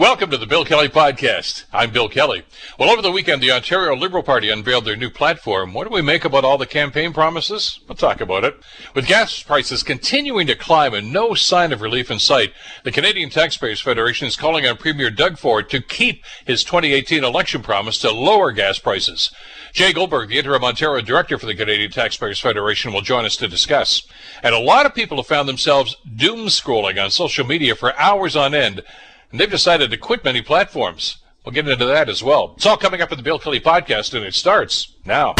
Welcome to the Bill Kelly Podcast. I'm Bill Kelly. Well, over the weekend, the Ontario Liberal Party unveiled their new platform. What do we make about all the campaign promises? We'll talk about it. With gas prices continuing to climb and no sign of relief in sight, the Canadian Taxpayers Federation is calling on Premier Doug Ford to keep his 2018 election promise to lower gas prices. Jay Goldberg, the interim Ontario director for the Canadian Taxpayers Federation, will join us to discuss. And a lot of people have found themselves doom scrolling on social media for hours on end and they've decided to quit many platforms. We'll get into that as well. It's all coming up in the Bill Kelly podcast, and it starts now.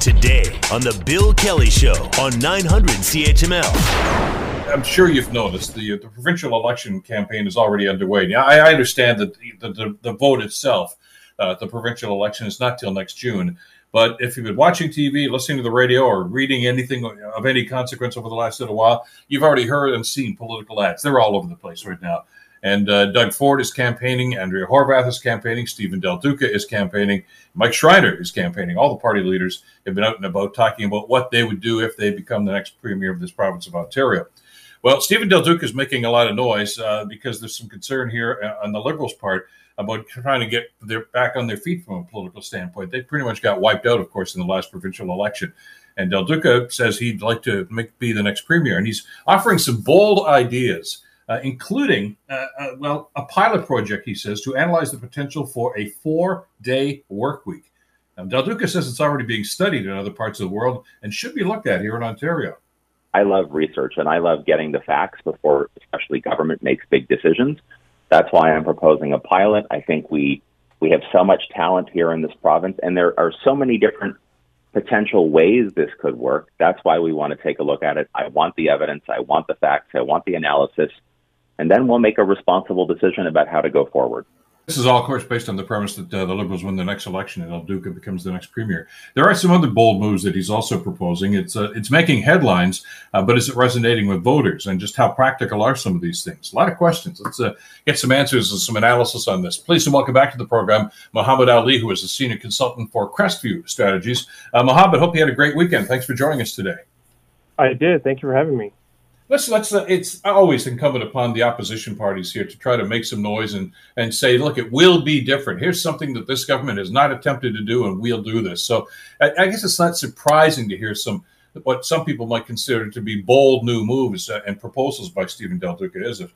Today on the Bill Kelly Show on 900 CHML. I'm sure you've noticed the, the provincial election campaign is already underway. Now, I, I understand that the, the, the vote itself, uh, the provincial election, is not till next June. But if you've been watching TV, listening to the radio, or reading anything of any consequence over the last little while, you've already heard and seen political ads. They're all over the place right now. And uh, Doug Ford is campaigning. Andrea Horwath is campaigning. Stephen Del Duca is campaigning. Mike Schreiner is campaigning. All the party leaders have been out and about talking about what they would do if they become the next premier of this province of Ontario. Well, Stephen Del Duca is making a lot of noise uh, because there's some concern here uh, on the Liberals' part about trying to get their back on their feet from a political standpoint. They pretty much got wiped out, of course, in the last provincial election. And Del Duca says he'd like to make, be the next premier, and he's offering some bold ideas including, uh, uh, well, a pilot project, he says, to analyze the potential for a four day work week. Now, Del Duca says it's already being studied in other parts of the world and should be looked at here in Ontario. I love research and I love getting the facts before, especially government makes big decisions. That's why I'm proposing a pilot. I think we we have so much talent here in this province, and there are so many different potential ways this could work. That's why we want to take a look at it. I want the evidence. I want the facts. I want the analysis and then we'll make a responsible decision about how to go forward. This is all, of course, based on the premise that uh, the Liberals win the next election and Del Duca becomes the next premier. There are some other bold moves that he's also proposing. It's uh, it's making headlines, uh, but is it resonating with voters? And just how practical are some of these things? A lot of questions. Let's uh, get some answers and some analysis on this. Please and welcome back to the program, Mohammed Ali, who is a senior consultant for Crestview Strategies. Uh, Mohammed, hope you had a great weekend. Thanks for joining us today. I did. Thank you for having me let's let's uh, it's always incumbent upon the opposition parties here to try to make some noise and and say look it will be different here's something that this government has not attempted to do and we'll do this so i, I guess it's not surprising to hear some what some people might consider to be bold new moves uh, and proposals by stephen del duca is it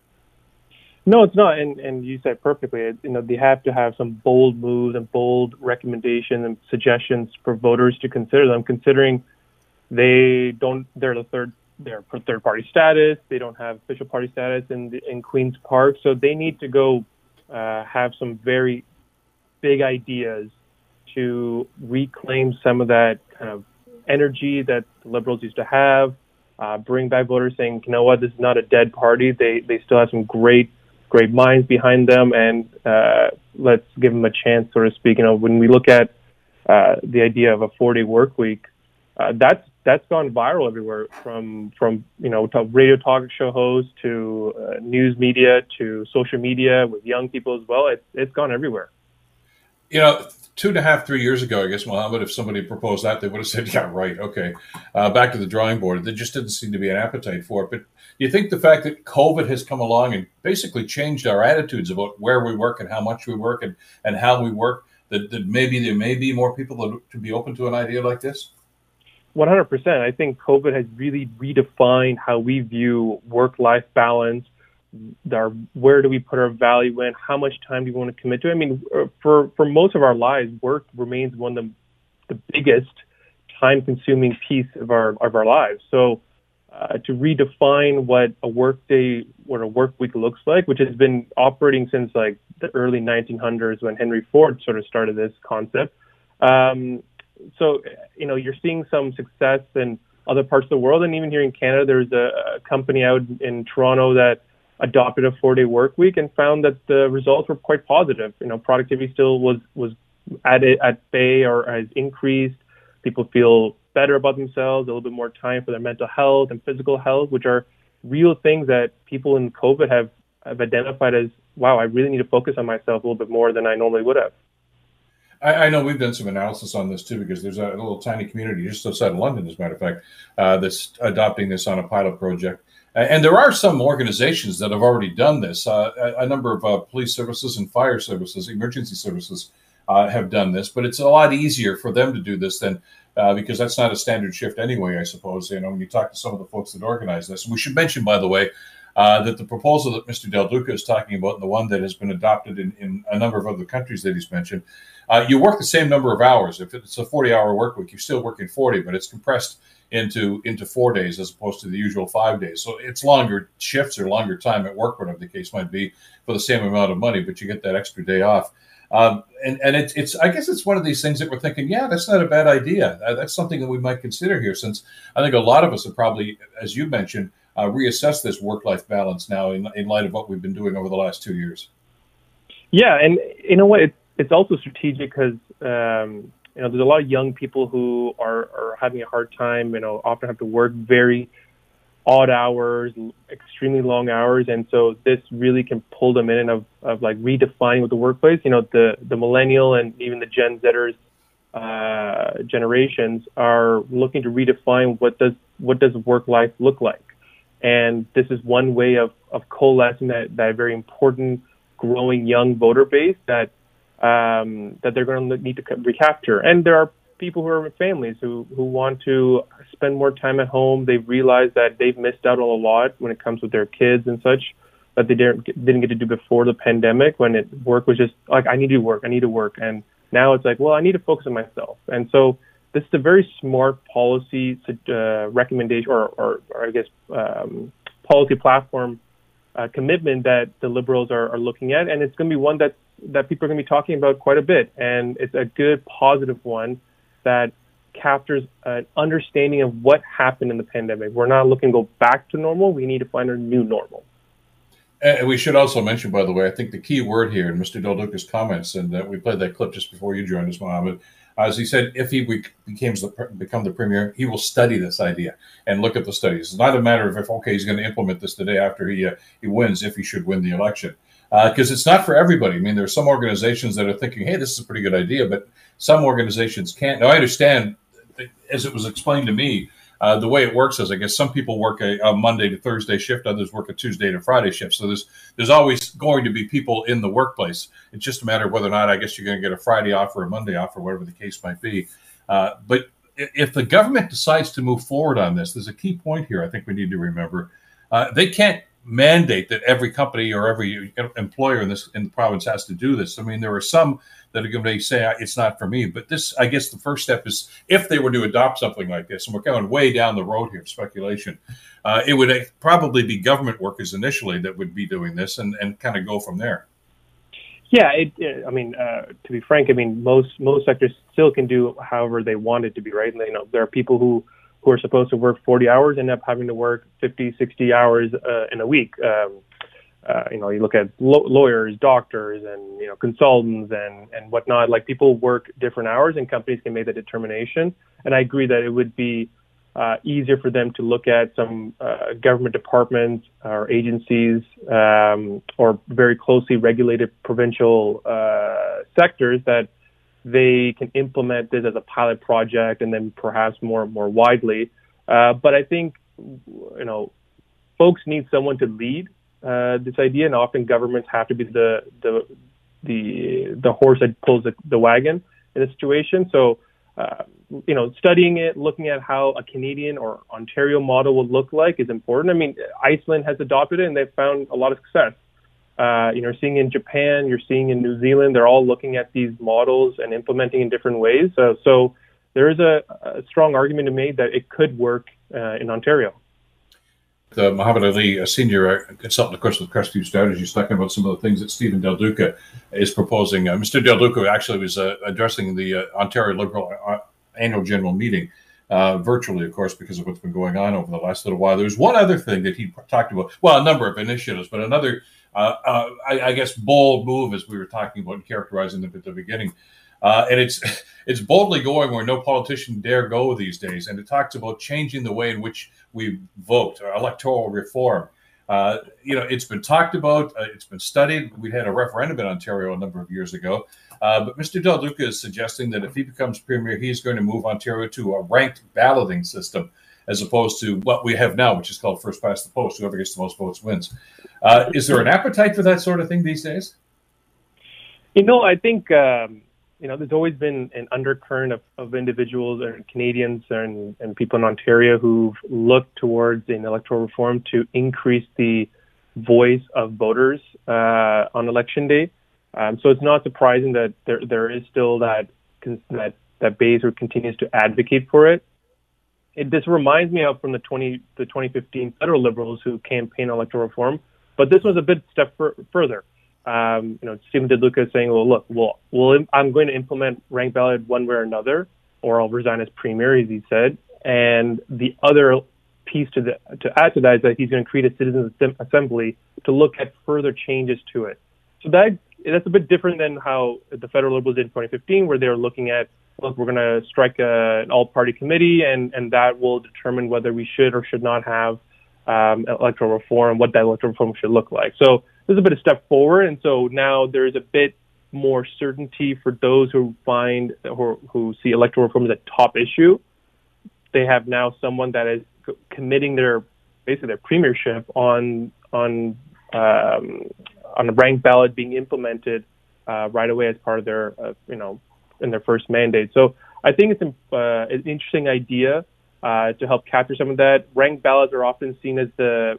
no, it's not, and and you said perfectly. You know, they have to have some bold moves and bold recommendations and suggestions for voters to consider them. Considering they don't, they're the third their third party status. They don't have official party status in the, in Queens Park, so they need to go uh, have some very big ideas to reclaim some of that kind of energy that the liberals used to have. Uh, bring back voters saying, you know what, this is not a dead party. They they still have some great great minds behind them, and uh, let's give them a chance, so to speak. You know, when we look at uh, the idea of a four day work week, uh, that's that's gone viral everywhere from from you know radio talk show hosts to uh, news media to social media with young people as well. It's it's gone everywhere. You know, two and a half, three years ago, I guess, Mohammed, if somebody proposed that, they would have said, "Yeah, right, okay." Uh, back to the drawing board. There just didn't seem to be an appetite for it. But do you think the fact that COVID has come along and basically changed our attitudes about where we work and how much we work and, and how we work, that, that maybe there may be more people that, to be open to an idea like this? 100%. I think COVID has really redefined how we view work-life balance. Our, where do we put our value in? How much time do we want to commit to? I mean, for for most of our lives, work remains one of the, the biggest time-consuming piece of our of our lives. So, uh, to redefine what a work day, what a work week looks like, which has been operating since like the early 1900s when Henry Ford sort of started this concept. Um, so you know you're seeing some success in other parts of the world, and even here in Canada, there's a, a company out in Toronto that adopted a four-day work week and found that the results were quite positive. You know, productivity still was was at at bay or has increased. People feel better about themselves, a little bit more time for their mental health and physical health, which are real things that people in COVID have have identified as wow, I really need to focus on myself a little bit more than I normally would have. I, I, know we've done some analysis on this too because there's a, little tiny community just outside of London, as a matter of fact, uh, that's adopting this on a pilot project. And there are some organizations that have already done this. Uh, a, number of uh, police services and fire services, emergency services uh, have done this, but it's a lot easier for them to do this than uh, because that's not a standard shift anyway, I suppose. You know, when you talk to some of the folks that organize this, we should mention, by the way, uh, that the proposal that Mr. Del Duca is talking about, and the one that has been adopted in, in a number of other countries that he's mentioned, uh, you work the same number of hours. If it's a 40 hour work week, you're still working 40, but it's compressed into into four days as opposed to the usual five days. So it's longer shifts or longer time at work, whatever the case might be, for the same amount of money, but you get that extra day off. Um, and and it's it's I guess it's one of these things that we're thinking, yeah, that's not a bad idea. That's something that we might consider here, since I think a lot of us are probably, as you mentioned, uh, reassess this work life balance now in, in light of what we've been doing over the last two years. Yeah, and in a way, it's also strategic because um, you know there's a lot of young people who are are having a hard time. You know, often have to work very odd hours, extremely long hours, and so this really can pull them in and of, of like redefining with the workplace. You know, the the millennial and even the Gen Zers uh, generations are looking to redefine what does what does work life look like, and this is one way of of coalescing that that very important growing young voter base that um, that they're going to need to recapture. And there are people who are families who, who want to spend more time at home. They've realized that they've missed out on a lot when it comes with their kids and such that they didn't, didn't get to do before the pandemic when it work was just like, I need to work, I need to work. And now it's like, well, I need to focus on myself. And so this is a very smart policy uh, recommendation or, or, or I guess um, policy platform uh, commitment that the liberals are, are looking at. And it's going to be one that's that people are going to be talking about quite a bit, and it's a good positive one that captures an understanding of what happened in the pandemic. We're not looking to go back to normal. We need to find a new normal. And we should also mention, by the way, I think the key word here in Mr. Del Duca's comments, and we played that clip just before you joined us, Mohammed, as he said, if he becomes the become the premier, he will study this idea and look at the studies. It's not a matter of if okay, he's going to implement this the day after he uh, he wins, if he should win the election because uh, it's not for everybody. I mean, there are some organizations that are thinking, "Hey, this is a pretty good idea," but some organizations can't. Now, I understand, as it was explained to me, uh, the way it works is, I guess some people work a, a, Monday to Thursday shift, others work a Tuesday to Friday shift. So there's there's always going to be people in the workplace. It's just a matter of whether or not, I guess, you're going to get a Friday off or a Monday off or whatever the case might be. Uh, but if the government decides to move forward on this, there's a key point here. I think we need to remember. Uh, they can't mandate that every company or every employer in this in the province has to do this. I mean, there are some that are going to say it's not for me, but this, I guess, the first step is if they were to adopt something like this, and we're going way down the road here, speculation, uh, it would probably be government workers initially that would be doing this, and and kind of go from there. Yeah, it, I mean, uh, to be frank, I mean, most most sectors still can do however they want it to be, right? And, you know, there are people who who are supposed to work 40 hours end up having to work 50, 60 hours uh, in a week. Um, uh, you know, you look at lo- lawyers, doctors, and you know, consultants and and whatnot. Like people work different hours, and companies can make that determination. And I agree that it would be uh, easier for them to look at some uh, government departments or agencies um, or very closely regulated provincial uh, sectors that they can implement this as a pilot project and then perhaps more more widely. Uh, but I think you know folks need someone to lead uh, this idea, and often governments have to be the the the the horse that pulls the, the wagon in a situation. So. Uh, you know, studying it, looking at how a Canadian or Ontario model would look like is important. I mean, Iceland has adopted it and they've found a lot of success. Uh, you know, seeing in Japan, you're seeing in New Zealand, they're all looking at these models and implementing in different ways. Uh, so there is a, a, strong argument to be made that it could work uh, in Ontario. The Mohammed Ali, a senior consultant, of course, with Crestview Strategies, talking about some of the things that Stephen Del Duca is proposing. Uh, Mr. Del Duca actually was uh, addressing the uh, Ontario Liberal annual general meeting. Uh, virtually, of course, because of what's been going on over the last little while. There's one other thing that he talked about. Well, a number of initiatives, but another uh, uh, I, I, guess, bold move as we were talking about and characterizing them at the beginning. Uh, and it's it's boldly going where no politician dare go these days. And it talks about changing the way in which we vote, electoral reform. Uh, you know, it's been talked about, uh, it's been studied. We had a referendum in Ontario a number of years ago. Uh, but Mr. Del Duca is suggesting that if he becomes premier, he's going to move Ontario to a ranked balloting system. as opposed to what we have now, which is called first past the post. Whoever gets the most votes wins. Uh, is there an appetite for that sort of thing these days? You know, I think um, you know there's always been an undercurrent of, of individuals and Canadians and, and people in Ontario who've looked towards an electoral reform to increase the voice of voters uh, on election day. Um, so it's not surprising that there there is still that that that base who continues to advocate for it. It this reminds me of from the 20 the 2015 federal Liberals who campaigned on electoral reform, but this was a bit step further. Um, you know, Stephen Del Duca saying, "Well, look, well, well, I'm going to implement ranked ballot one way or another, or I'll resign as premier," as he said. And the other piece to the, to add to that is that he's going to create a citizens assembly to look at further changes to it. So that that's a bit different than how the federal liberals did in 2015, where they were looking at, look, we're going to strike a, an all-party committee, and and that will determine whether we should or should not have um, electoral reform, what that electoral reform should look like. So there's a bit of step forward, and so now there's a bit more certainty for those who find or who see electoral reform as a top issue. They have now someone that is committing their basically their premiership on on um, on a ranked ballot being implemented uh, right away as part of their uh, you know in their first mandate. So I think it's uh, an interesting idea uh, to help capture some of that. Ranked ballots are often seen as the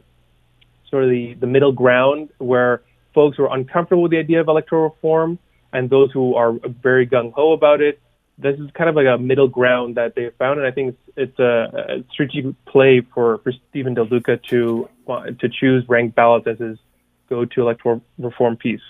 sort of the, the middle ground where folks who are uncomfortable with the idea of electoral reform and those who are very gung ho about it this is kind of like a middle ground that they found, and I think it's, it's a, a, strategic play for, for Stephen Del Duca to to choose ranked ballots as his go-to electoral reform piece.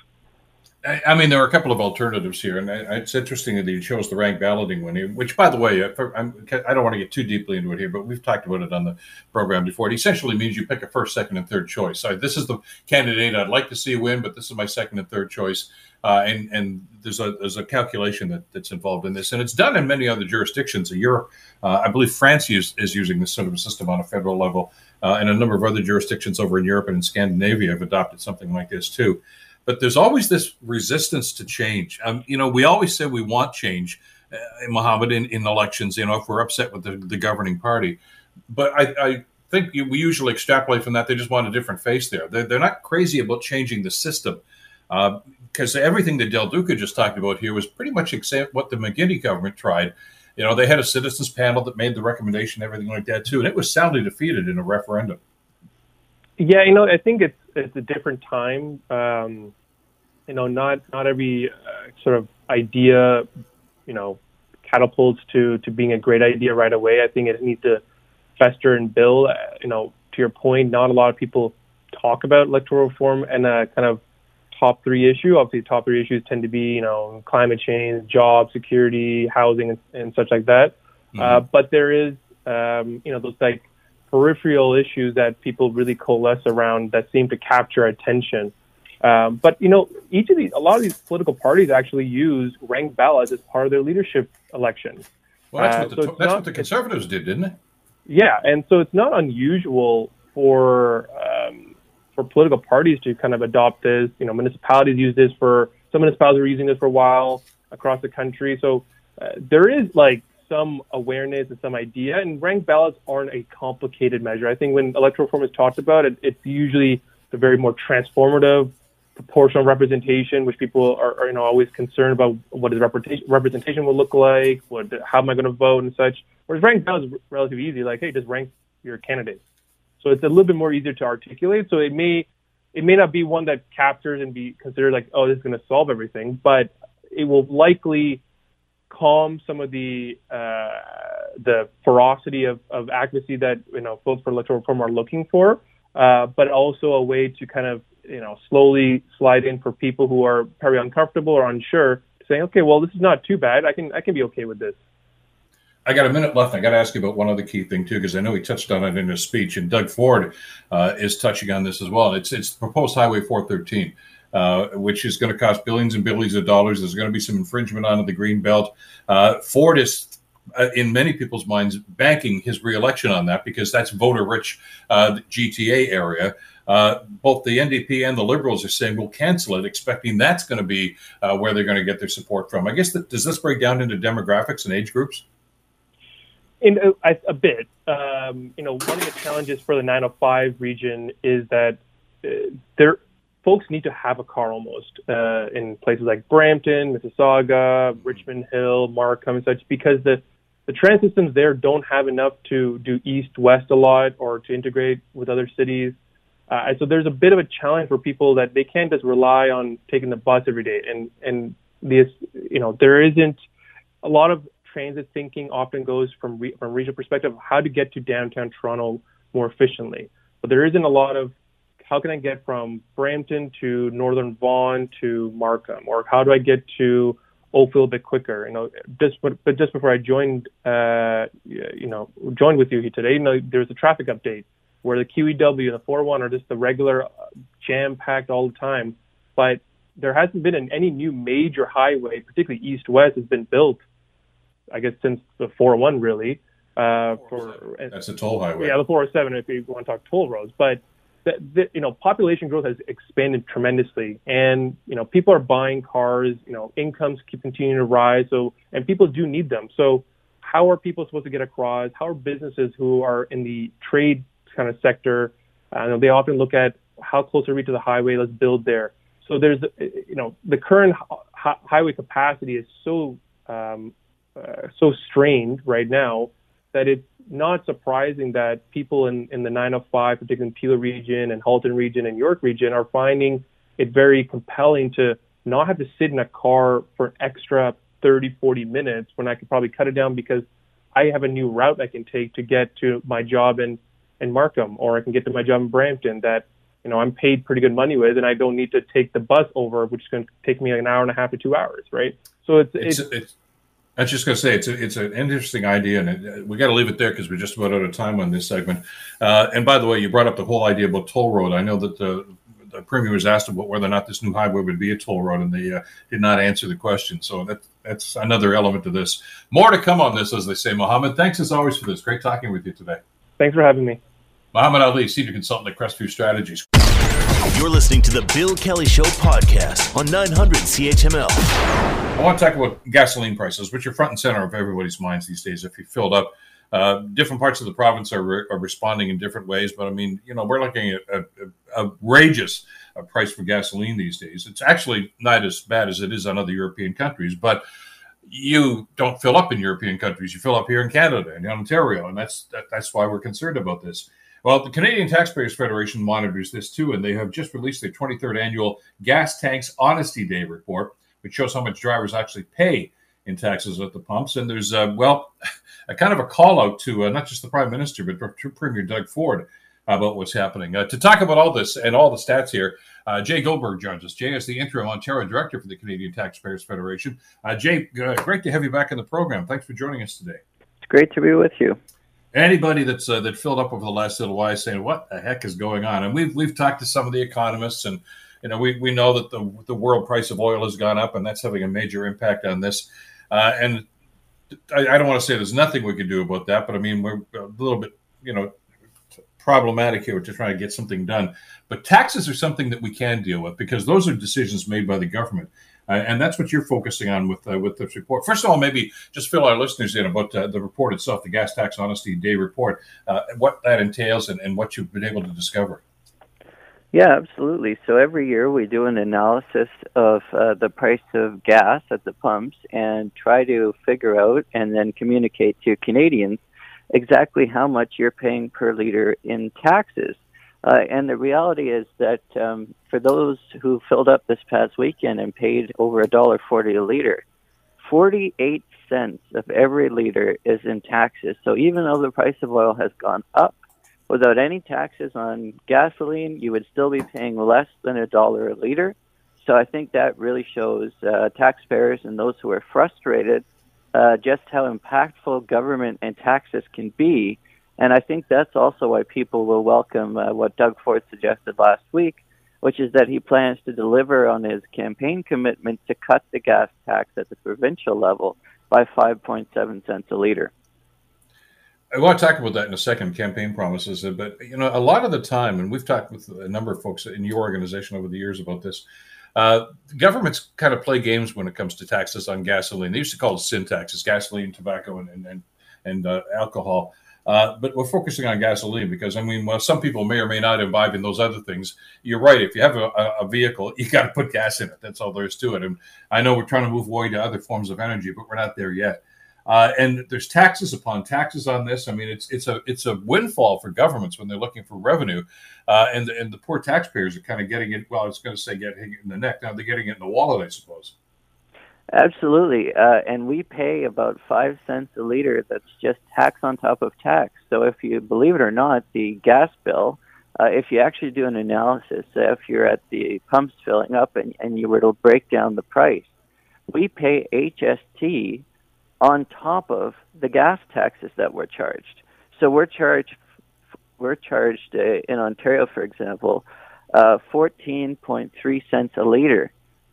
I mean, there are a couple of alternatives here, and it's interesting that he chose the ranked balloting one. Which, by the way, I'm, I do not want to get too deeply into it here, but we've talked about it on the program before. It essentially means you pick a first, second, and third choice. So this is the candidate I'd like to see win, but this is my second and third choice. Uh, and and there's a there's a calculation that, that's involved in this, and it's done in many other jurisdictions in Europe. Uh, I believe France is, is using this sort of a system on a federal level, uh, and a number of other jurisdictions over in Europe and in Scandinavia have adopted something like this too but there's always this resistance to change. Um, you know, we always say we want change, uh, in, in elections. You know, if we're upset with the, the governing party, but I, I think we usually extrapolate from that. They just want a different face there. They're, they're not crazy about changing the system because uh, everything that Del Duca just talked about here was pretty much what the McGuinty government tried. You know, they had a citizens panel that made the recommendation, everything like that too, and it was soundly defeated in a referendum. Yeah, you know, I think it's it's a different time. Um, you know, not not every uh, sort of idea, you know, catapults to to being a great idea right away. I think it needs to fester and build. Uh, you know, to your point, not a lot of people talk about electoral reform and a kind of top three issue. Obviously, top three issues tend to be, you know, climate change, job security, housing, and, and such like that. Mm-hmm. Uh, but there is, um, you know, those like peripheral issues that people really coalesce around that seem to capture attention. Um, but you know, each of these, a lot of these political parties actually use ranked ballots as part of their leadership election. Well, that's, uh, what, the, so that's not, what the conservatives did, didn't it? Yeah, and so it's not unusual for um, for political parties to kind of adopt this. You know, municipalities use this for some municipalities are using this for a while across the country. So uh, there is like some awareness and some idea. And ranked ballots aren't a complicated measure. I think when electoral reform is talked about, it, it's usually the very more transformative proportional representation, which people are, are you know always concerned about what is representation representation will look like, what how am I going to vote and such. Whereas ranked ballots is relatively easy, like hey, just rank your candidates. So it's a little bit more easier to articulate. So it may it may not be one that captures and be considered like oh this is going to solve everything, but it will likely calm some of the uh, the ferocity of, of advocacy that you know folks for electoral reform are looking for, uh, but also a way to kind of you know slowly slide in for people who are very uncomfortable or unsure, saying, okay, well this is not too bad. I can I can be okay with this. I got a minute left. I got to ask you about one other key thing too, because I know he touched on it in his speech, and Doug Ford uh, is touching on this as well. It's it's proposed Highway 413. Uh, which is going to cost billions and billions of dollars. There's going to be some infringement on the green belt. Uh, Ford is, uh, in many people's minds, banking his reelection on that because that's voter-rich uh, GTA area. Uh, both the NDP and the Liberals are saying we'll cancel it, expecting that's going to be where they're going to get their support from. I guess that does this break down into demographics and age groups? in a, a bit. Um, you know, one of the challenges for the 905 region is that uh, there folks need to have a car almost uh, in places like Brampton, Mississauga, Richmond Hill, Markham, and such, because the the transit systems there don't have enough to do east west a lot or to integrate with other cities. Uh, so there's a bit of a challenge for people that they can't just rely on taking the bus every day. And and this, you know, there isn't a lot of transit thinking often goes from re, from regional perspective how to get to downtown Toronto more efficiently. But there isn't a lot of how can I get from Brampton to Northern Vaughan to Markham, or how do I get to Oakville a bit quicker? You know, just but, but just before I joined, uh, you know, joined with you here today, you know, there was a traffic update where the QEW and the 401 are just the regular uh, jam packed all the time, but there hasn't been an, any new major highway, particularly east west, has been built. I guess since the 401 really. Uh, for that's a toll highway. Yeah, the 407 if you want to talk toll roads, but the, the, you know, population growth has expanded tremendously, and you know, people are buying cars. You know, incomes keep continuing to rise. So, and people do need them. So, how are people supposed to get across? How are businesses who are in the trade kind of sector? Uh, they often look at how close are we to the highway? Let's build there. So there's, you know, the current hi- highway capacity is so um, uh, so strained right now that it's not surprising that people in, in the 905, particularly in Peel region and Halton region and York region, are finding it very compelling to not have to sit in a car for an extra 30, 40 minutes when I could probably cut it down because I have a new route I can take to get to my job in, in Markham or I can get to my job in Brampton that, you know, I'm paid pretty good money with and I don't need to take the bus over, which is going to take me an hour and a half to two hours, right? So it's, it's, it's, it's I was just going to say it's a, it's an interesting idea, and it, uh, we got to leave it there because we're just about out of time on this segment. Uh, and by the way, you brought up the whole idea about toll road. I know that the, the premier was asked about whether or not this new highway would be a toll road, and they uh, did not answer the question. So that that's another element to this. More to come on this, as they say. Mohammed, thanks as always for this. Great talking with you today. Thanks for having me. Mohammed Ali, senior consultant at Crestview Strategies. You're listening to the Bill Kelly Show podcast on 900 CHML. I want to talk about gasoline prices, which are front and center of everybody's minds these days. If you filled up, uh, different parts of the province are, re- are, responding in different ways. But I mean, you know, we're looking at a, a, outrageous uh, price for gasoline these days. It's actually not as bad as it is on other European countries, but you don't fill up in European countries. You fill up here in Canada and Ontario, and that's that, that's why we're concerned about this. Well, the Canadian Taxpayers Federation monitors this too, and they have just released their 23rd annual Gas Tax Honesty Day report, which shows how much drivers actually pay in taxes at the pumps. And there's, uh, well, a kind of a call out to uh, not just the Prime Minister, but to Premier Doug Ford about what's happening. Uh, to talk about all this and all the stats here, uh, Jay Goldberg joins us. Jay is the interim Ontario director for the Canadian Taxpayers Federation. Uh, Jay, uh, great to have you back in the program. Thanks for joining us today. It's great to be with you anybody that's uh, that filled up over the last little while saying what the heck is going on and we've we've talked to some of the economists and you know we, we know that the the world price of oil has gone up and that's having a major impact on this uh, and I, I, don't want to say there's nothing we can do about that but i mean we're a little bit you know problematic here to try to get something done but taxes are something that we can deal with because those are decisions made by the government uh, and that's what you're focusing on with uh, with this report. First of all, maybe just fill our listeners in about uh, the report itself, the Gas Tax Honesty Day report, uh, what that entails, and, and what you've been able to discover. Yeah, absolutely. So every year we do an analysis of uh, the price of gas at the pumps and try to figure out and then communicate to Canadians exactly how much you're paying per liter in taxes. Uh, and the reality is that um, for those who filled up this past weekend and paid over a dollar forty a liter, forty-eight cents of every liter is in taxes. So even though the price of oil has gone up, without any taxes on gasoline, you would still be paying less than a dollar a liter. So I think that really shows uh, taxpayers and those who are frustrated uh, just how impactful government and taxes can be and I think that's also why people will welcome uh, what Doug Ford suggested last week, which is that he plans to deliver on his campaign commitment to cut the gas tax at the provincial level by 5.7 cents a liter. I want to talk about that in a second, campaign promises. Uh, but you know, a lot of the time, and we've talked with a number of folks in your organization over the years about this. Uh, governments kind of play games when it comes to taxes on gasoline. They used to call it sin taxes, gasoline, tobacco, and, and, and uh, alcohol. Uh, but we're focusing on gasoline because I mean, well, some people may or may not imbibe in those other things. You're right. If you have a, a vehicle, you got to put gas in it. That's all there is to it. And I know we're trying to move away to other forms of energy, but we're not there yet. Uh, and there's taxes upon taxes on this. I mean, it's it's a it's a windfall for governments when they're looking for revenue, uh, and and the poor taxpayers are kind of getting it. Well, I was going to say getting it in the neck. Now they're getting it in the wallet, I suppose. Absolutely, uh, and we pay about five cents a liter. That's just tax on top of tax. So if you believe it or not, the gas bill. Uh, if you actually do an analysis, if you're at the pumps filling up and, and you were to break down the price, we pay HST on top of the gas taxes that we're charged. So we're charged we're charged uh, in Ontario, for example, uh, 14.3 cents a liter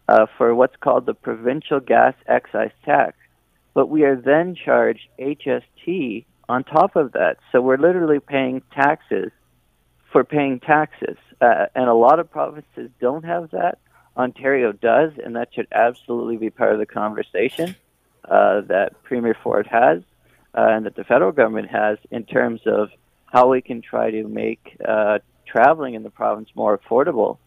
uh, for what's called the provincial gas excise tax. But we are then charged HST on top of that. So we're literally paying taxes for paying taxes. Uh, and a lot of provinces don't have that. Ontario does, and that should absolutely be part of the conversation uh, that Premier Ford has uh, and that the federal government has in terms of how we can try to make uh, traveling in the province more affordable.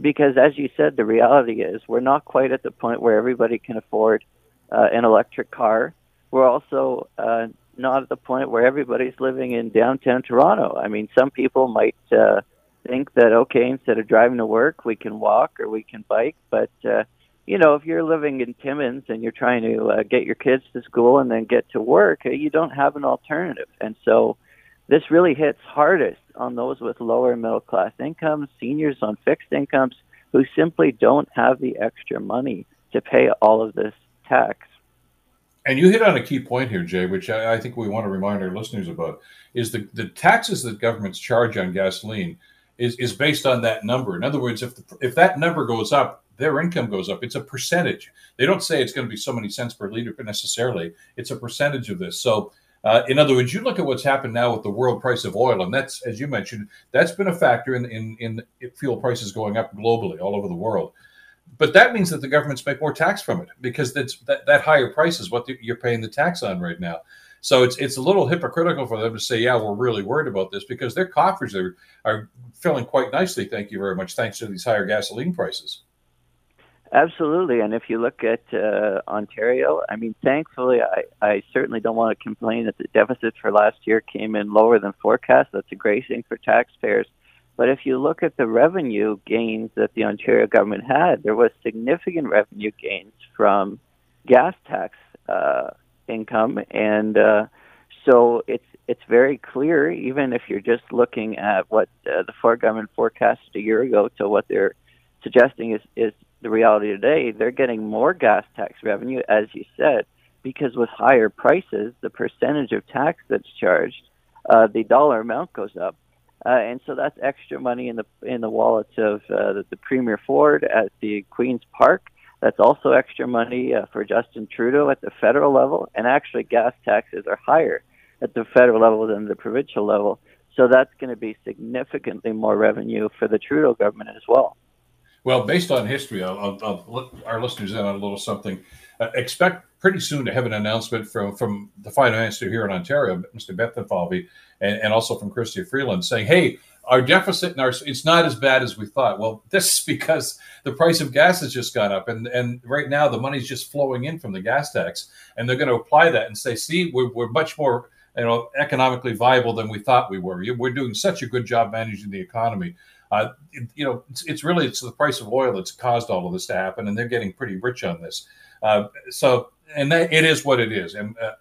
Because, as you said, the reality is we're not quite at the point where everybody can afford uh, an electric car. We're also uh, not at the point where everybody's living in downtown Toronto. I mean, some people might uh, think that okay, instead of driving to work, we can walk or we can bike, but uh, you know, if you're living in Timmins and you're trying to uh, get your kids to school and then get to work, uh, you don't have an alternative. And so this really hits hardest on those with lower middle class incomes, seniors on fixed incomes who simply don't have the extra money to pay all of this tax. And you hit on a key point here, Jay, which I, I think we want to remind our listeners about, is the, the taxes that governments charge on gasoline is, is based on that number. In other words, if the, if that number goes up, their income goes up. It's a percentage. They don't say it's going to be so many cents per liter necessarily. It's a percentage of this. So, uh, in other words, you look at what's happened now with the world price of oil, and that's, as you mentioned, that's been a factor in, in, in fuel prices going up globally, all over the world. But that means that the governments make more tax from it because that's, that, that higher price is what the, you're paying the tax on right now. So it's it's a little hypocritical for them to say, "Yeah, we're really worried about this," because their coffers are are filling quite nicely. Thank you very much, thanks to these higher gasoline prices. Absolutely, and if you look at uh, Ontario, I mean, thankfully, I, I certainly don't want to complain that the deficit for last year came in lower than forecast. That's a great thing for taxpayers. But if you look at the revenue gains that the Ontario government had, there was significant revenue gains from gas tax uh, income, and uh, so it's it's very clear. Even if you're just looking at what uh, the Ford government forecasted a year ago to what they're suggesting is is the reality today, they're getting more gas tax revenue, as you said, because with higher prices, the percentage of tax that's charged, uh, the dollar amount goes up. Uh, and so that's extra money in the in the wallets of uh, the, the Premier Ford at the Queens Park. That's also extra money uh, for Justin Trudeau at the federal level, and actually gas taxes are higher at the federal level than the provincial level. So that's going to be significantly more revenue for the Trudeau government as well. Well, based on history, I'll, I'll, I'll let our listeners in on a little something. Uh, expect pretty soon to have an announcement from, from the finance minister here in Ontario, Mr. Bethlenfalvy, and, and also from Chrystia Freeland, saying, "Hey, our deficit and our it's not as bad as we thought." Well, this is because the price of gas has just gone up, and and right now the money's just flowing in from the gas tax, and they're going to apply that and say, "See, we're, we're much more." You know, economically viable than we thought we were. We're doing such a good job managing the economy uh, you know, it's, it's, really it's the price of oil that's caused all of this to happen, and they're getting pretty rich on this. Uh, so, and that, it is what it is, and uh,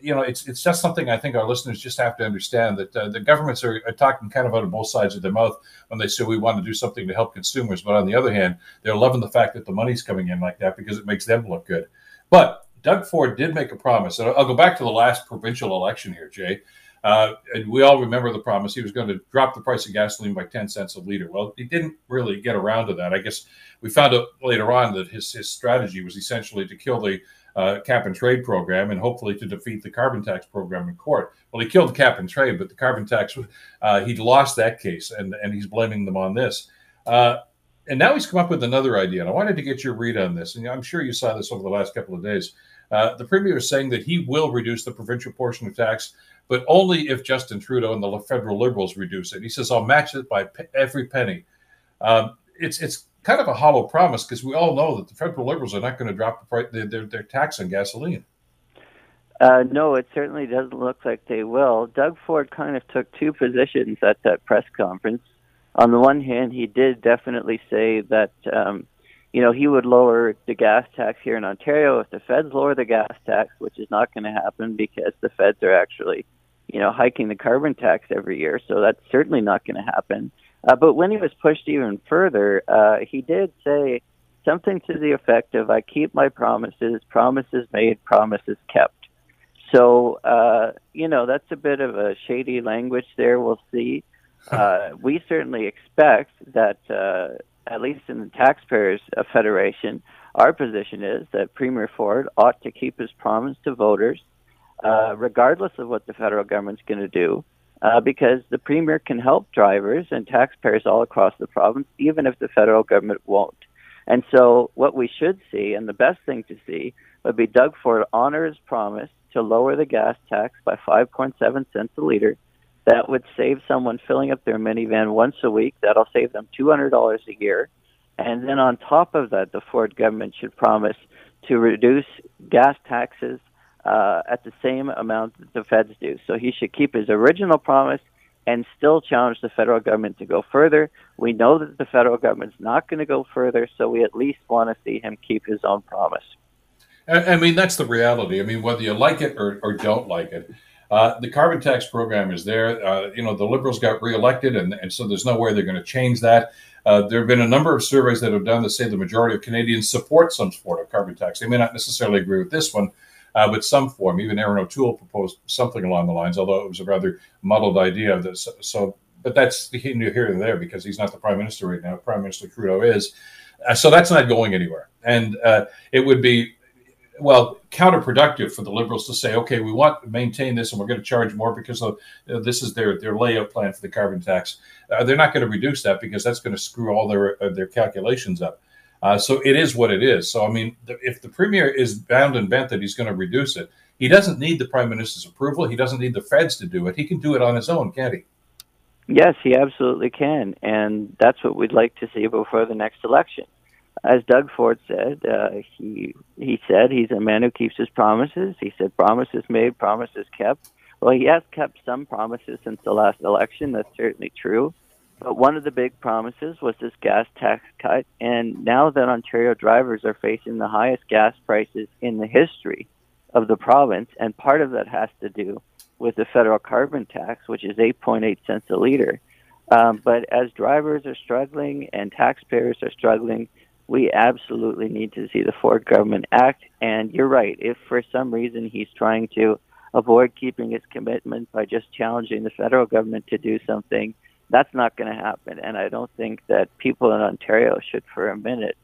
you know, it's it's just something I think our listeners just have to understand that uh, the governments are, are, talking kind of out of both sides of their mouth when they say we want to do something to help consumers, but on the other hand, they're loving the fact that the money's coming in like that because it makes them look good. But Doug Ford did make a promise, and I'll go back to the last provincial election here, Jay. Uh, and we all remember the promise he was going to drop the price of gasoline by 10 cents a liter. Well, he didn't really get around to that. I guess we found out later on that his, his strategy was essentially to kill the uh, cap and trade program and hopefully to defeat the carbon tax program in court. Well, he killed the cap and trade, but the carbon tax, uh, he lost that case, and, and he's blaming them on this. Uh, and now he's come up with another idea, and I wanted to get your read on this. And I'm sure you saw this over the last couple of days. Uh, the premier is saying that he will reduce the provincial portion of tax, but only if Justin Trudeau and the federal Liberals reduce it. He says, "I'll match it by every penny." Um, it's it's kind of a hollow promise because we all know that the federal Liberals are not going to drop the their, their tax on gasoline. Uh, no, it certainly doesn't look like they will. Doug Ford kind of took two positions at that press conference. On the one hand, he did definitely say that um, you know, he would lower the gas tax here in Ontario if the feds lower the gas tax, which is not going to happen because the feds are actually, you know, hiking the carbon tax every year. So that's certainly not going to happen. Uh, but when he was pushed even further, uh, he did say something to the effect of, I keep my promises, promises made, promises kept. So, uh, you know, that's a bit of a shady language there. We'll see. Uh, we certainly expect that uh, at least in the taxpayers federation, our position is that Premier Ford ought to keep his promise to voters, uh, regardless of what the federal government's going to do, uh, because the Premier can help drivers and taxpayers all across the province, even if the federal government won't. And so, what we should see, and the best thing to see, would be Doug Ford honor his promise to lower the gas tax by 5.7 cents a liter that would save someone filling up their minivan once a week. That'll save them $200 a year. And then on top of that, the Ford government should promise to reduce gas taxes uh, at the same amount that the feds do. So he should keep his original promise and still challenge the federal government to go further. We know that the federal government's not going to go further, so we at least want to see him keep his own promise. I mean, that's the reality. I mean, whether you like it or, or don't like it, uh, the carbon tax program is there. Uh, you know, the Liberals got reelected, and, and so there's no way they're going to change that. Uh, there have been a number of surveys that have done that say the majority of Canadians support some sort of carbon tax. They may not necessarily agree with this one, uh, but some form. Even Erin O'Toole proposed something along the lines, although it was a rather muddled idea. That, so, but that's here and there because he's not the prime minister right now. Prime Minister Trudeau is. Uh, so that's not going anywhere. And uh, it would be well counterproductive for the liberals to say, okay, we want to maintain this and we're going to charge more because of, uh, this is their their layout plan for the carbon tax. Uh, they're not going to reduce that because that's going to screw all their uh, their calculations up. Uh, so it is what it is. So I mean, if the premier is bound and bent that he's going to reduce it, he doesn't need the prime minister's approval. He doesn't need the feds to do it. He can do it on his own, can't he? Yes, he absolutely can, and that's what we'd like to see before the next election as Doug Ford said, uh, he he said he's a man who keeps his promises. He said promises made, promises kept. Well, he has kept some promises since the last election. That's certainly true. But one of the big promises was this gas tax cut. And now that Ontario drivers are facing the highest gas prices in the history of the province, and part of that has to do with the federal carbon tax, which is 8.8 cents a liter. Um, but as drivers are struggling and taxpayers are struggling, we absolutely need to see the Ford government act. And you're right. If for some reason he's trying to avoid keeping his commitment by just challenging the federal government to do something, that's not going to happen. And I don't think that people in Ontario should, for a minute,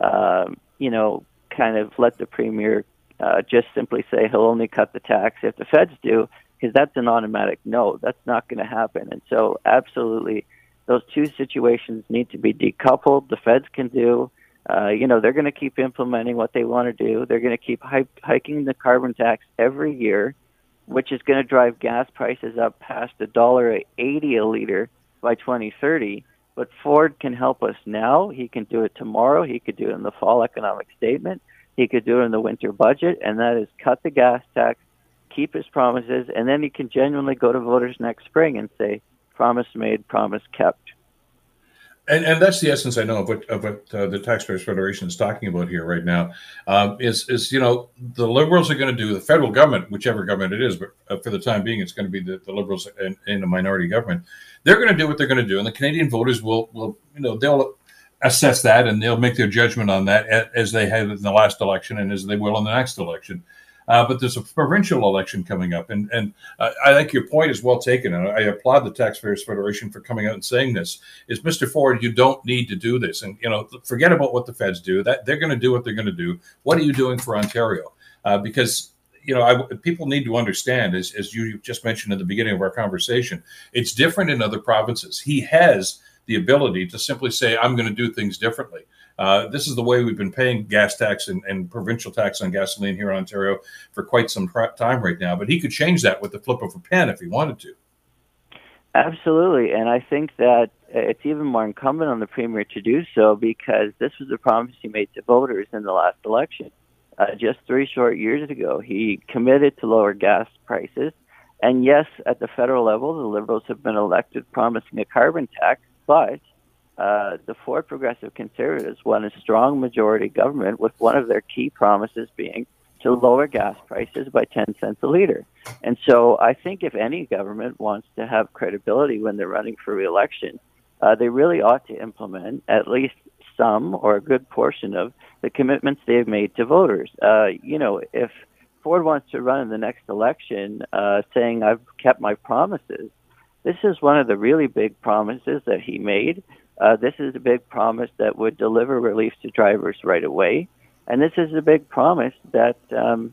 um, you know, kind of let the premier uh, just simply say he'll only cut the tax if the feds do, because that's an automatic no. That's not going to happen. And so, absolutely, those two situations need to be decoupled. The feds can do uh, you know, they're going to keep implementing what they want to do. They're going to keep hiking the carbon tax every year, which is going to drive gas prices up past a dollar eighty a liter by 2030. But Ford can help us now. He can do it tomorrow. He could do it in the fall economic statement. He could do it in the winter budget, and that is cut the gas tax, keep his promises, and then he can genuinely go to voters next spring and say, "Promise made, promise kept." And, and that's the essence I know of what, of what uh, the Taxpayers Federation is talking about here right now. Um, is is you know the Liberals are going to do the federal government, whichever government it is, but uh, for the time being, it's going to be the, the Liberals in, in a minority government. They're going to do what they're going to do, and the Canadian voters will will you know they'll assess that and they'll make their judgment on that as they have in the last election and as they will in the next election. Uh, but there's a provincial election coming up, and and uh, I think your point is well taken, and I applaud the Taxpayers Federation for coming out and saying this. Is Mr. Ford, you don't need to do this, and you know, forget about what the feds do. That they're going to do what they're going to do. What are you doing for Ontario? Uh, because you know, I, people need to understand, as, as you just mentioned at the beginning of our conversation, it's different in other provinces. He has the ability to simply say, I'm going to do things differently. Uh, this is the way we've been paying gas tax and, and, provincial tax on gasoline here in Ontario for quite some time right now. But he could change that with the flip of a pen if he wanted to. Absolutely, and I think that it's even more incumbent on the premier to do so because this was a promise he made to voters in the last election. Uh, just three short years ago, he committed to lower gas prices. And yes, at the federal level, the Liberals have been elected promising a carbon tax, but uh, the Ford Progressive Conservatives won a strong majority government with one of their key promises being to lower gas prices by 10 cents a liter. And so I think if any government wants to have credibility when they're running for reelection, uh, they really ought to implement at least some or a good portion of the commitments they've made to voters. Uh, you know, if Ford wants to run in the next election uh, saying, I've kept my promises, this is one of the really big promises that he made. Uh, this is a big promise that would deliver relief to drivers right away. And this is a big promise that, um,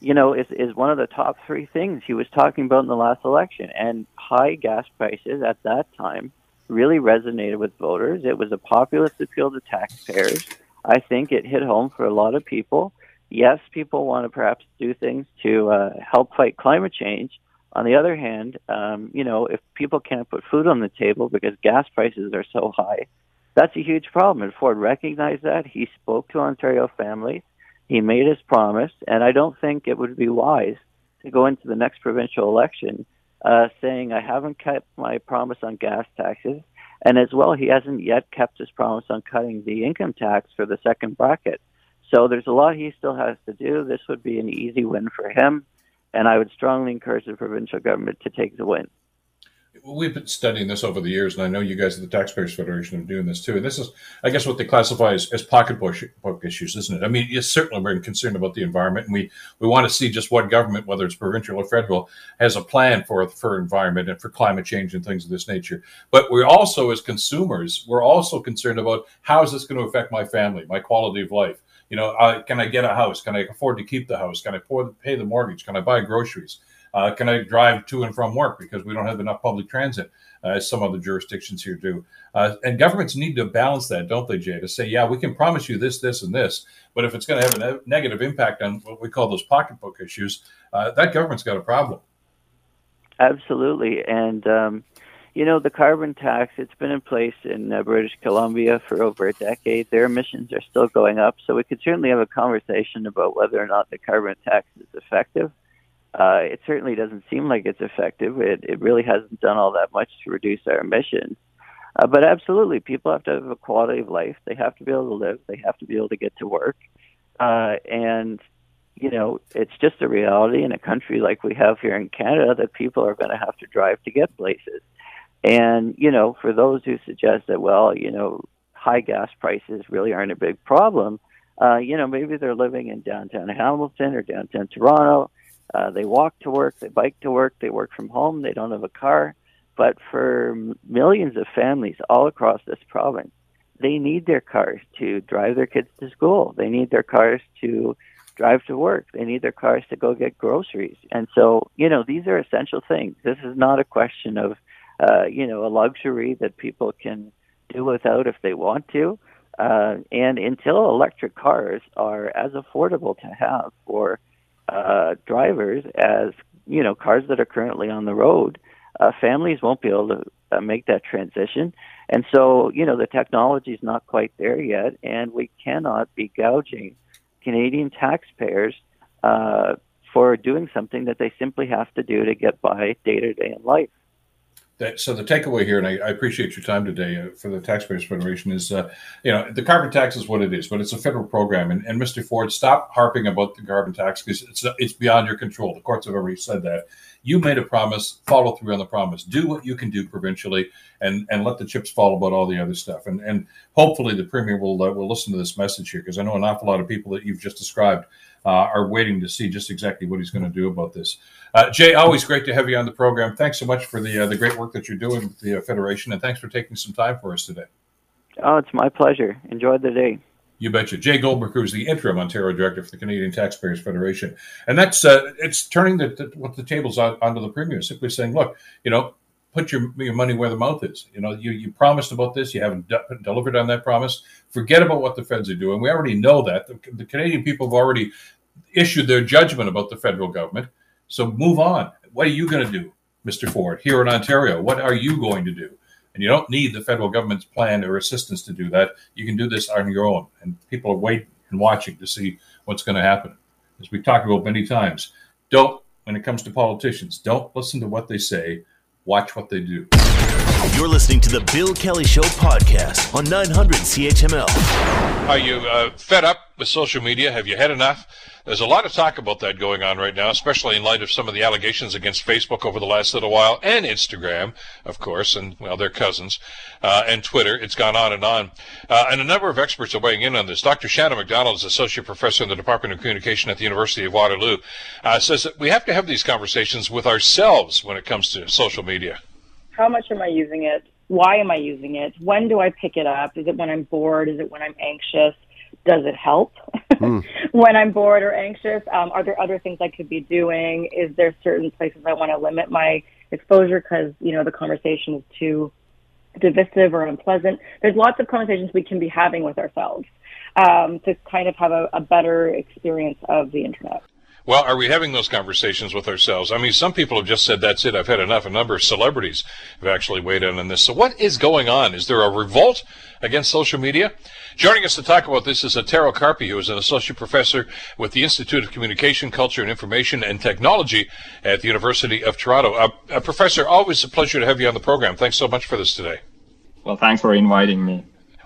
you know, is, is one of the top three things he was talking about in the last election. And high gas prices at that time really resonated with voters. It was a populist appeal to taxpayers. I think it hit home for a lot of people. Yes, people want to perhaps do things to uh, help fight climate change. On the other hand, um, you know, if people can't put food on the table because gas prices are so high, that's a huge problem. And Ford recognized that. He spoke to Ontario families. He made his promise. And I don't think it would be wise to go into the next provincial election uh, saying, I haven't kept my promise on gas taxes. And as well, he hasn't yet kept his promise on cutting the income tax for the second bracket. So there's a lot he still has to do. This would be an easy win for him. And I would strongly encourage the provincial government to take the win we've been studying this over the years, and I know you guys at the Taxpayers Federation are doing this too. And this is, I guess, what they classify as, as pocketbook issues, isn't it? I mean, yes, certainly we're concerned about the environment, and we, we want to see just what government, whether it's provincial or federal, has a plan for for environment and for climate change and things of this nature. But we're also, as consumers, we're also concerned about how is this going to affect my family, my quality of life. You know, uh, can I get a house? Can I afford to keep the house? Can I pay the mortgage? Can I buy groceries? Uh, can I drive to and from work because we don't have enough public transit, uh, as some other jurisdictions here do? Uh, and governments need to balance that, don't they, Jay? To say, yeah, we can promise you this, this, and this, but if it's going to have a ne- negative impact on what we call those pocketbook issues, uh, that government's got a problem. Absolutely, and. Um, you know, the carbon tax, it's been in place in uh, British Columbia for over a decade. Their emissions are still going up. So we could certainly have a conversation about whether or not the carbon tax is effective. Uh, it certainly doesn't seem like it's effective. It, it really hasn't done all that much to reduce our emissions. Uh, but absolutely, people have to have a quality of life. They have to be able to live. They have to be able to get to work. Uh, and, you know, it's just a reality in a country like we have here in Canada that people are going to have to drive to get places. And, you know, for those who suggest that, well, you know, high gas prices really aren't a big problem, uh, you know, maybe they're living in downtown Hamilton or downtown Toronto uh, they walk to work, they bike to work, they work from home, they don't have a car. But for millions of families all across this province, they need their cars to drive their kids to school. They need their cars to drive to work. They need their cars to go get groceries. And so, you know, these are essential things. This is not a question of, uh, you know, a luxury that people can do without if they want to. Uh, and until electric cars are as affordable to have for uh, drivers as you know cars that are currently on the road. Uh, families won't be able to uh, make that transition, and so you know the technology is not quite there yet, and we cannot be gouging Canadian taxpayers uh, for doing something that they simply have to do to get by day to day in life that, so the takeaway here, and I, I appreciate your time today uh, for the Taxpayers Federation, is uh, you know the carbon tax is what it is, but it's a federal program, and, and Mr. Ford, stop harping about the carbon tax because it's it's beyond your control. The courts have already said that. You made a promise, follow through on the promise. Do what you can do provincially, and and let the chips fall about all the other stuff. And and hopefully the premier will uh, will listen to this message here because I know an awful lot of people that you've just described are waiting to see just exactly what he's going to do about this. Uh, Jay, always great to have you on the program. Thanks so much for the uh, the great work that you're doing with the uh, Federation, and thanks for taking some time for us today. Oh, it's my pleasure. Enjoy the day. You betcha. Jay Goldberg, who's the interim Ontario director for the Canadian Taxpayers Federation, and that's uh, it's turning the, the, what the tables on, onto the premier, simply saying, look, you know, put your, your money where the mouth is. You know, you, you promised about this, you haven't de- delivered on that promise. Forget about what the feds are doing. We already know that. The, the Canadian people have already issued their judgment about the federal government. So move on. What are you going to do, Mr. Ford, here in Ontario? What are you going to do? And you don't need the federal government's plan or assistance to do that. You can do this on your own. And people are waiting and watching to see what's going to happen. As we've talked about many times, don't, when it comes to politicians, don't listen to what they say Watch what they do. You're listening to the Bill Kelly Show podcast on 900 CHML. Are you uh, fed up with social media? Have you had enough? There's a lot of talk about that going on right now, especially in light of some of the allegations against Facebook over the last little while, and Instagram, of course, and well, they're cousins, uh, and Twitter. It's gone on and on. Uh, and a number of experts are weighing in on this. Dr. Shannon McDonald is associate professor in the Department of Communication at the University of Waterloo. Uh, says that we have to have these conversations with ourselves when it comes to social media. How much am I using it? Why am I using it? When do I pick it up? Is it when I'm bored? Is it when I'm anxious? Does it help mm. when I'm bored or anxious? Um, are there other things I could be doing? Is there certain places I want to limit my exposure because you know the conversation is too divisive or unpleasant? There's lots of conversations we can be having with ourselves um, to kind of have a, a better experience of the internet. Well, are we having those conversations with ourselves? I mean, some people have just said, that's it, I've had enough. A number of celebrities have actually weighed in on this. So what is going on? Is there a revolt against social media? Joining us to talk about this is Tero Karppi, who is an associate professor with the Institute of Communication, Culture, and Information and Technology at the University of Toronto. Uh, uh, professor, always a pleasure to have you on the program. Thanks so much for this today. Well, thanks for inviting me.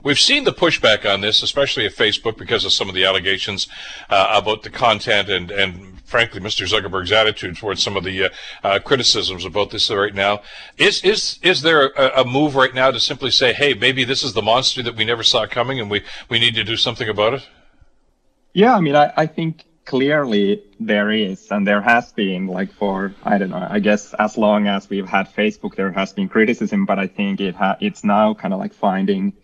We've seen the pushback on this, especially at Facebook, because of some of the allegations uh, about the content and, and frankly, Mr. Zuckerberg's attitude towards some of the uh, uh, criticisms about this right now. Is is is there a, a, move right now to simply say, hey, maybe this is the monster that we never saw coming, and we we need to do something about it? Yeah, I mean, I, I think clearly there is, and there has been, like for I don't know, I guess as long as we've had Facebook, there has been criticism, but I think it ha- it's now kind of like finding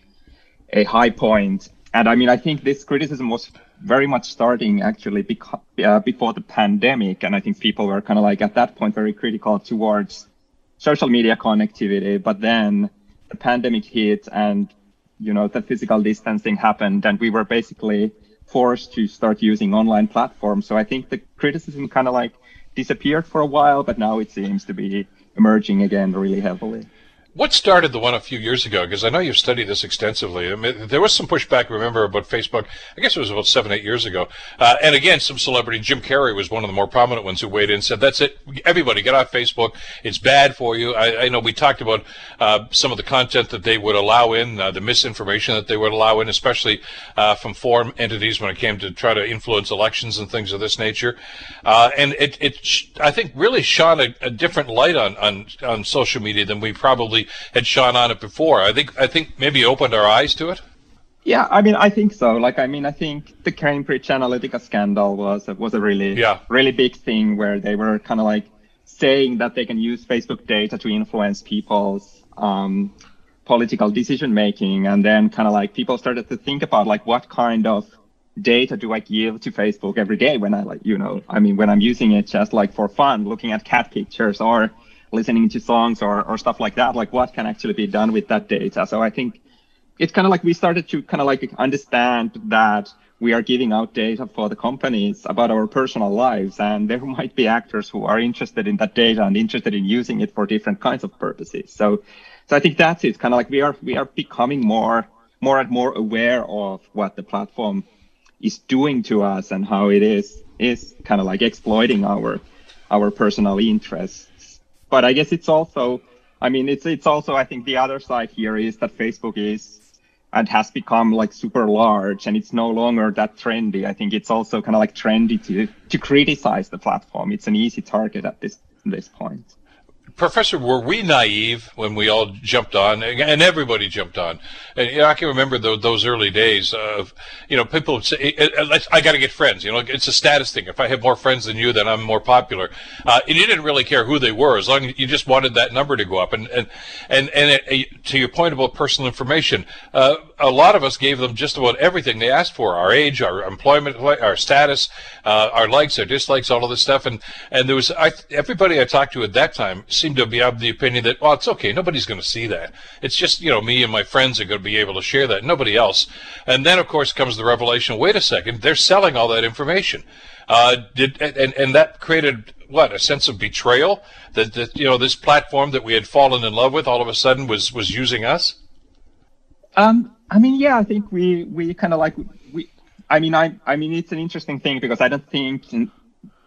a high point. And I mean, I think this criticism was very much starting actually beca- uh, before the pandemic. And I think people were kind of like at that point very critical towards social media connectivity. But then the pandemic hit and, you know, the physical distancing happened and we were basically forced to start using online platforms. So I think the criticism kind of like disappeared for a while, but now it seems to be emerging again really heavily. What started the one a few years ago? Because I know you've studied this extensively. I mean, there was some pushback, remember, about Facebook. I guess it was about seven, eight years ago. Uh, and again, some celebrity, Jim Carrey was one of the more prominent ones who weighed in and said, that's it. Everybody get off Facebook. It's bad for you. I, I know we talked about uh, some of the content that they would allow in, uh, the misinformation that they would allow in, especially uh, from foreign entities when it came to try to influence elections and things of this nature. Uh, and it, it, I think, really shone a, a different light on, on, on social media than we probably had shone on it before. I think I think maybe opened our eyes to it. Yeah, I mean, I think so. Like, I mean, I think the Cambridge Analytica scandal was was a really yeah. really big thing where they were kind of like saying that they can use Facebook data to influence people's um, political decision making, and then kind of like people started to think about like what kind of data do I give to Facebook every day when I like you know I mean when I'm using it just like for fun, looking at cat pictures or listening to songs or, or stuff like that, like what can actually be done with that data. So I think it's kind of like we started to kind of like understand that we are giving out data for the companies about our personal lives and there might be actors who are interested in that data and interested in using it for different kinds of purposes. So so i think that's it. Kind of like we are we are becoming more more and more aware of what the platform is doing to us and how it is is kind of like exploiting our our personal interests but I guess it's also, I mean, it's it's also I think the other side here is that Facebook is and has become like super large and it's no longer that trendy. I think it's also kind of like trendy to to criticize the platform. It's an easy target at this this point. Professor, were we naive when we all jumped on, and everybody jumped on? And you know, I can remember the, those early days of, you know, people would say, "I got to get friends." You know, it's a status thing. If I have more friends than you, then I'm more popular. Uh, and you didn't really care who they were, as long as you just wanted that number to go up. And and and and it, to your point about personal information, uh, a lot of us gave them just about everything they asked for: our age, our employment, our status, uh, our likes, our dislikes, all of this stuff. And and there was I, everybody I talked to at that time seem to be of the opinion that, well, it's okay. Nobody's going to see that. It's just, you know, me and my friends are going to be able to share that. Nobody else. And then, of course, comes the revelation, wait a second, they're selling all that information. Uh, did, and, and that created what a sense of betrayal that, that you know this platform that we had fallen in love with all of a sudden was was using us um i mean yeah i think we we kind of like we i mean i i mean it's an interesting thing because i don't think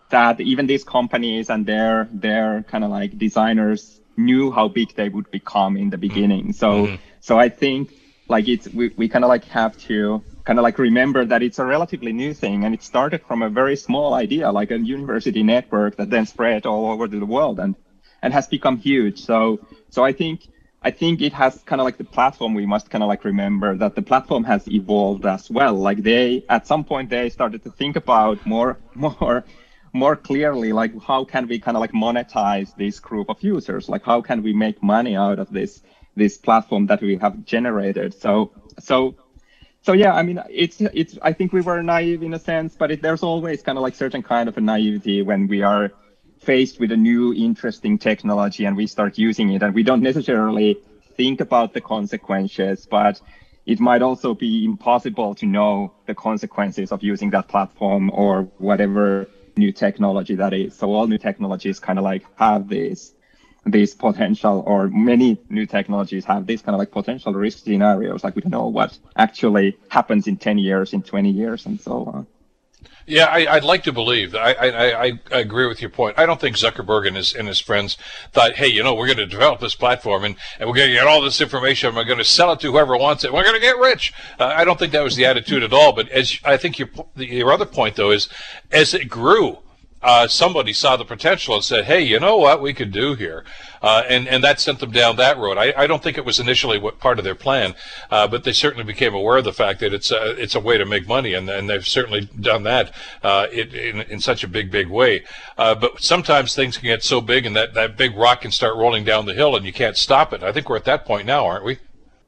that even these companies and their their kind of like designers knew how big they would become in the beginning. Mm-hmm. So mm-hmm. so I think like it's we, we kind of like have to kind of like remember that it's a relatively new thing and it started from a very small idea like a university network that then spread all over the world and and has become huge. So so I think I think it has kind of like the platform we must kind of like remember that the platform has evolved as well. Like they at some point they started to think about more more more clearly like how can we kind of like monetize this group of users? Like how can we make money out of this this platform that we have generated? So so so yeah i mean it's it's i think we were naive in a sense but it, there's always kind of like certain kind of a naivety when we are faced with a new interesting technology and we start using it and we don't necessarily think about the consequences but it might also be impossible to know the consequences of using that platform or whatever new technology that is. So all new technologies kind of like have this this potential or many new technologies have these kind of like potential risk scenarios like we don't know what actually happens in 10 years in 20 years and so on yeah, I, would like to believe. I, I, I, agree with your point. I don't think Zuckerberg and his and his friends thought, hey, you know, we're going to develop this platform and, and we're going to get all this information. We're going to sell it to whoever wants it. We're going to get rich. Uh, I don't think that was the attitude at all. But as I think your your other point though is, as it grew, uh, somebody saw the potential and said, "Hey, you know what we could do here," uh, and and that sent them down that road. I, I don't think it was initially what part of their plan, uh, but they certainly became aware of the fact that it's a it's a way to make money, and and they've certainly done that uh, in, in, in such a big big way. Uh, but sometimes things can get so big, and that that big rock can start rolling down the hill, and you can't stop it. I think we're at that point now, aren't we?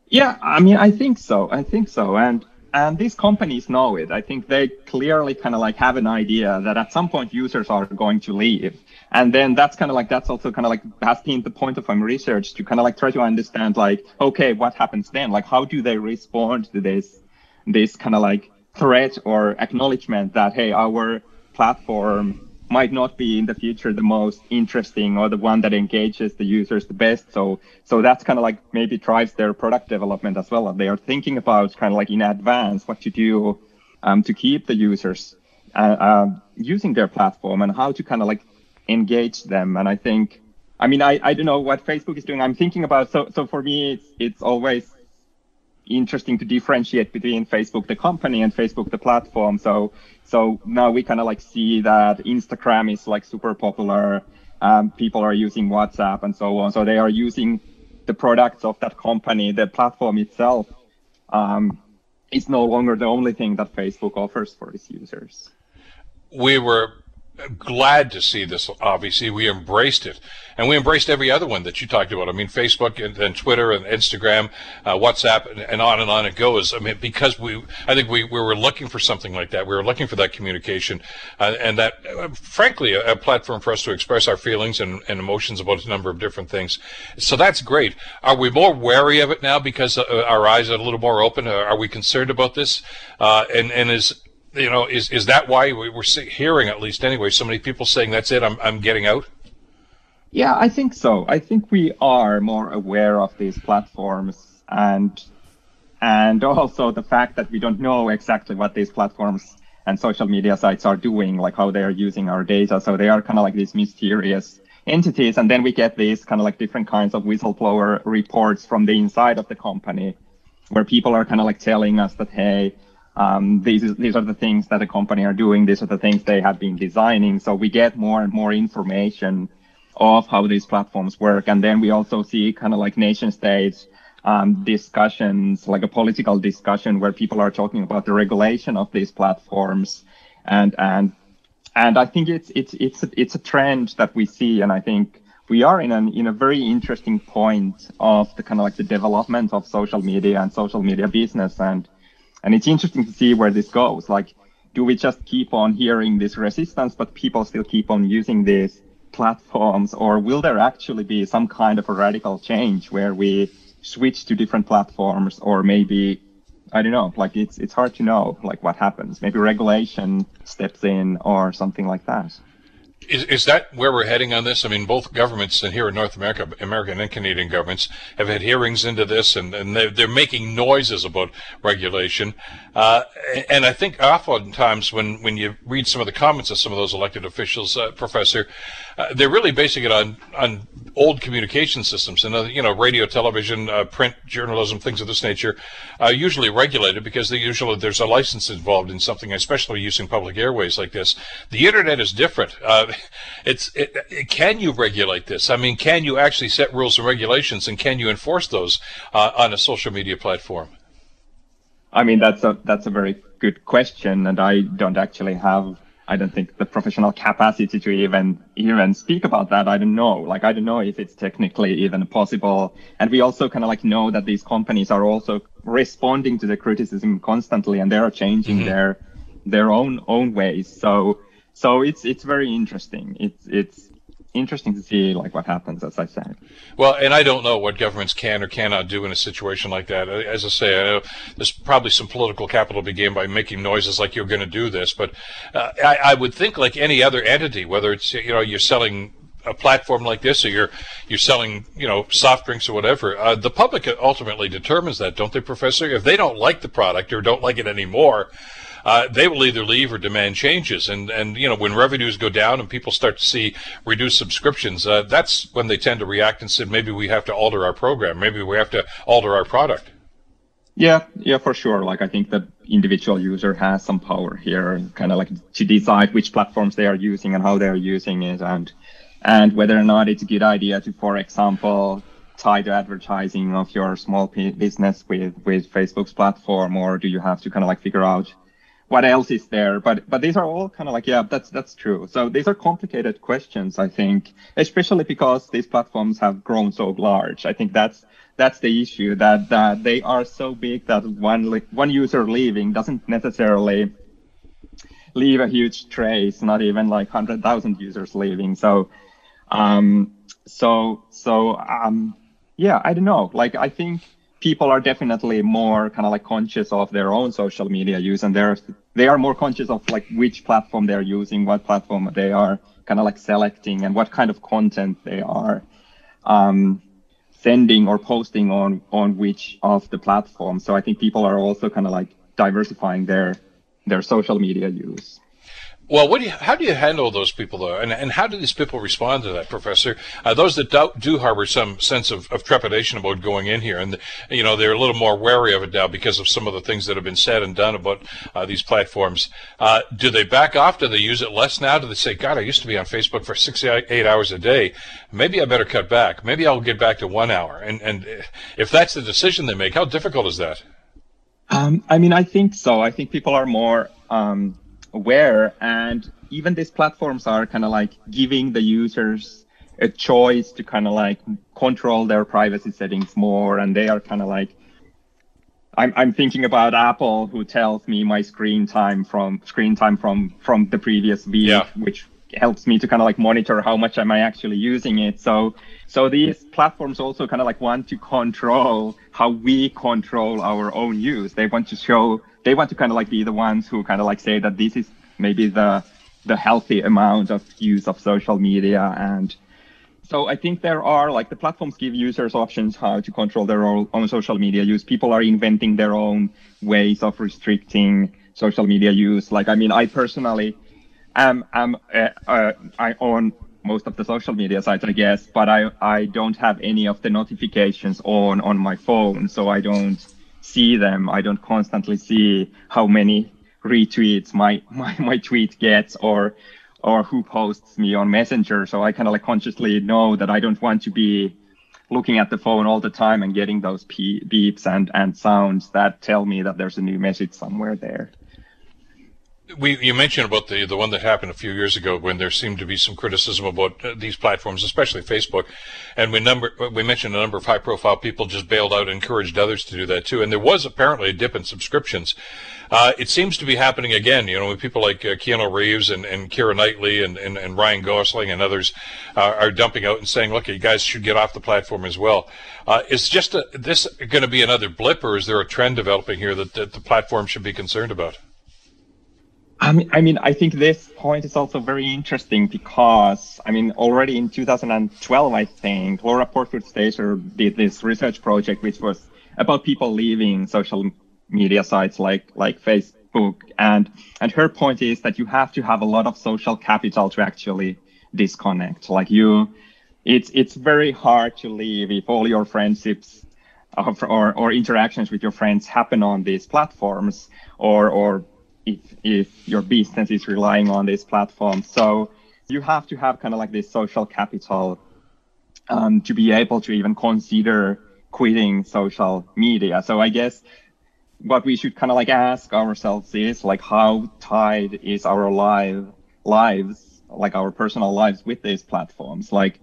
Yeah, I mean, I think so. I think so, and and these companies know it. I think they clearly kind of like have an idea that at some point users are going to leave. And then that's kind of like, that's also kind of like has been the point of my research to kind of like try to understand like, okay, what happens then? Like, how do they respond to this, this kind of like threat or acknowledgement that, hey, our platform might not be in the future the most interesting or the one that engages the users the best. So so that's kind of like maybe drives their product development as well. They are thinking about kind of like in advance what to do um, to keep the users uh, uh, using their platform and how to kind of like engage them. And I think, I mean, I, I don't know what Facebook is doing. I'm thinking about so so for me, it's it's always interesting to differentiate between Facebook the company and Facebook the platform. So so now we kind of like see that Instagram is like super popular. Um, people are using WhatsApp and so on. So they are using the products of that company. The platform itself um, is no longer the only thing that Facebook offers for its users. We were glad to see this. Obviously, we embraced it, and we embraced every other one that you talked about. I mean, Facebook and, and Twitter and Instagram, uh, WhatsApp, and, and, on and on it goes. I mean, because we, I think we, we were looking for something like that. We were looking for that communication, uh, and that, uh, frankly, a, a, platform for us to express our feelings and, and, emotions about a number of different things. So that's great. Are we more wary of it now because uh, our eyes are a little more open? Are we concerned about this? Uh, and and is you know, is is that why we were hearing at least anyway so many people saying that's it, I'm I'm getting out? Yeah, I think so. I think we are more aware of these platforms and and also the fact that we don't know exactly what these platforms and social media sites are doing, like how they are using our data. So they are kind of like these mysterious entities. And then we get these kind of like different kinds of whistleblower reports from the inside of the company where people are kind of like telling us that, hey, um, these these are the things that the company are doing. These are the things they have been designing. So we get more and more information of how these platforms work, and then we also see kind of like nation states um, discussions, like a political discussion where people are talking about the regulation of these platforms, and and and I think it's it's it's a, it's a trend that we see, and I think we are in an in a very interesting point of the kind of like the development of social media and social media business and and it's interesting to see where this goes. Like, do we just keep on hearing this resistance, but people still keep on using these platforms, or will there actually be some kind of a radical change where we switch to different platforms, or maybe I don't know, like it's it's hard to know like what happens. Maybe regulation steps in or something like that. Is, is that where we're heading on this? I mean, both governments and here in North America, American and Canadian governments have had hearings into this, and, and they're, they're making noises about regulation. Uh, and I think oftentimes when, when you read some of the comments of some of those elected officials, uh, Professor, uh, they're really basing it on on old communication systems and uh, you know radio, television, uh, print journalism, things of this nature, are usually regulated because they usually there's a license involved in something, especially using public airways like this. The internet is different. Uh, it's it, it, can you regulate this? I mean, can you actually set rules and regulations, and can you enforce those uh, on a social media platform? I mean, that's a that's a very good question, and I don't actually have I don't think the professional capacity to even even speak about that. I don't know. Like I don't know if it's technically even possible. And we also kind of like know that these companies are also responding to the criticism constantly, and they are changing mm-hmm. their their own own ways. So so it's it's very interesting. It's it's interesting to see like what happens, as I said. Well, and I don't know what governments can or cannot do in a situation like that. As I say, I know there's probably some political capital to be gained by making noises like you're going to do this, but uh, I, I would think like any other entity, whether it's you know you're selling a platform like this or you're you're selling you know soft drinks or whatever uh, the public ultimately determines that don't they professor if they don't like the product or don't like it anymore uh, they will either leave or demand changes. And, and, you know, when revenues go down and people start to see reduced subscriptions, uh, that's when they tend to react and say, maybe we have to alter our program. Maybe we have to alter our product. Yeah, yeah, for sure. Like I think the individual user has some power here, kind of like to decide which platforms they are using and how they are using it, and and whether or not it's a good idea to, for example, tie the advertising of your small business with with Facebook's platform, or do you have to kind of like figure out what else is there? But but these are all kind of like yeah, that's that's true. So these are complicated questions, I think, especially because these platforms have grown so large. I think that's that's the issue that that they are so big that one one user leaving doesn't necessarily leave a huge trace. Not even like hundred thousand users leaving. So um so so um yeah, I don't know. Like I think people are definitely more kind of like conscious of their own social media use and they're they are more conscious of like which platform they're using what platform they are kind of like selecting and what kind of content they are um, sending or posting on on which of the platforms. So i think people are also kind of like diversifying their their social media use well, what do you, how do you handle those people, though? And, and how do these people respond to that, Professor? Uh, those that do, do harbor some sense of, of trepidation about going in here, and, you know, they're a little more wary of it now because of some of the things that have been said and done about uh, these platforms. Uh, do they back off? Do they use it less now? Do they say, God, I used to be on Facebook for six, eight hours a day. Maybe I better cut back. Maybe I'll get back to one hour. And, and if that's the decision they make, how difficult is that? Um, I mean, I think so. I think people are more, um, aware and even these platforms are kind of like giving the users a choice to kind of like control their privacy settings more and they are kind of like I'm, I'm thinking about apple who tells me my screen time from screen time from from the previous week yeah. which helps me to kind of like monitor how much am i actually using it so so these platforms also kind of like want to control how we control our own use they want to show they want to kind of like be the ones who kind of like say that this is maybe the the healthy amount of use of social media and so I think there are like the platforms give users options how to control their own, social media use. People are inventing their own ways of restricting social media use. Like I mean, I personally am am uh, uh, I own most of the social media sites, I guess, but I I don't have any of the notifications on on my phone, so I don't see them. I don't constantly see how many retweets my, my, my tweet gets or, or who posts me on Messenger. So I kind of like consciously know that I don't want to be looking at the phone all the time and getting those beeps and, and sounds that tell me that there's a new message somewhere there. We you mentioned about the the one that happened a few years ago when there seemed to be some criticism about uh, these platforms, especially Facebook, and we number we mentioned a number of high profile people just bailed out and encouraged others to do that too. And there was apparently a dip in subscriptions. Uh, it seems to be happening again. You know, people like uh, Keanu Reeves and, and Keira Knightley and, and, and Ryan Gosling and others uh, are dumping out and saying, "Look, you guys should get off the platform as well." Uh, is just a, this going to be another blip, or is there a trend developing here that, that the platform should be concerned about? I mean, I mean, I think this point is also very interesting because, I mean, already in 2012, I think Laura Portwood Stacer did this research project, which was about people leaving social media sites like like Facebook, and and her point is that you have to have a lot of social capital to actually disconnect. Like you, it's it's very hard to leave if all your friendships or or interactions with your friends happen on these platforms or or if if your business is relying on this platform. So you have to have kind of like this social capital um, to be able to even consider quitting social media. So I guess what we should kind of like ask ourselves is like how tied is our live lives, like our personal lives with these platforms? Like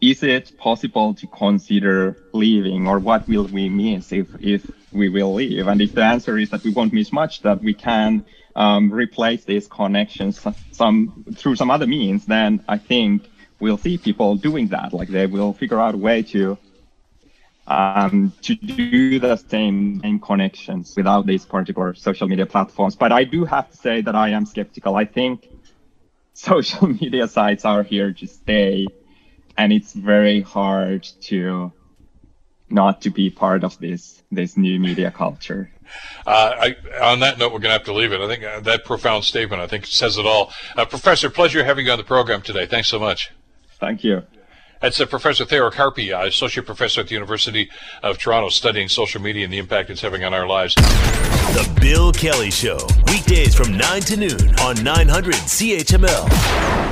is it possible to consider leaving or what will we miss if if we will leave? And if the answer is that we won't miss much, that we can um, replace these connections some through some other means, then I think we'll see people doing that. Like they will figure out a way to um, to do the same, same connections without these particular social media platforms. But I do have to say that I am skeptical. I think social media sites are here to stay, and it's very hard to not to be part of this this new media culture. Uh, I, on that note, we're going to have to leave it. I think uh, that profound statement, I think, says it all. Uh, Professor, pleasure having you on the program today. Thanks so much. Thank you. That's uh, Professor Tero Karppi, uh, Associate Professor at the University of Toronto, studying social media and the impact it's having on our lives. The Bill Kelly Show, weekdays from 9 to noon on 900 CHML.